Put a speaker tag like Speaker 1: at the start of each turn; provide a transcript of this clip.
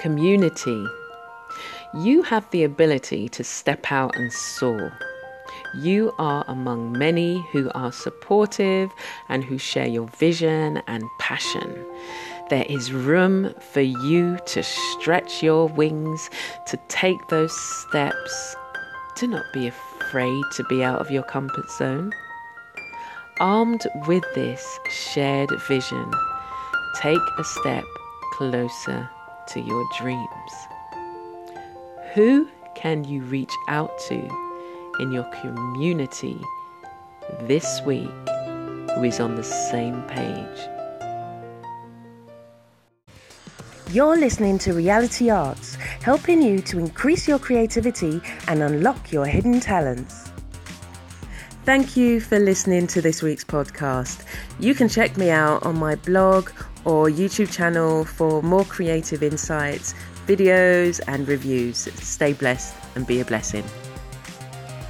Speaker 1: Community. You have the ability to step out and soar. You are among many who are supportive and who share your vision and passion. There is room for you to stretch your wings, to take those steps. Do not be afraid to be out of your comfort zone. Armed with this shared vision, take a step closer to your dreams? Who can you reach out to in your community this week who is on the same page? You're listening to Reality Arts, helping you to increase your creativity and unlock your hidden talents. Thank you for listening to this week's podcast. You can check me out on my blog or YouTube channel for more creative insights, videos, and reviews. Stay blessed and be a blessing.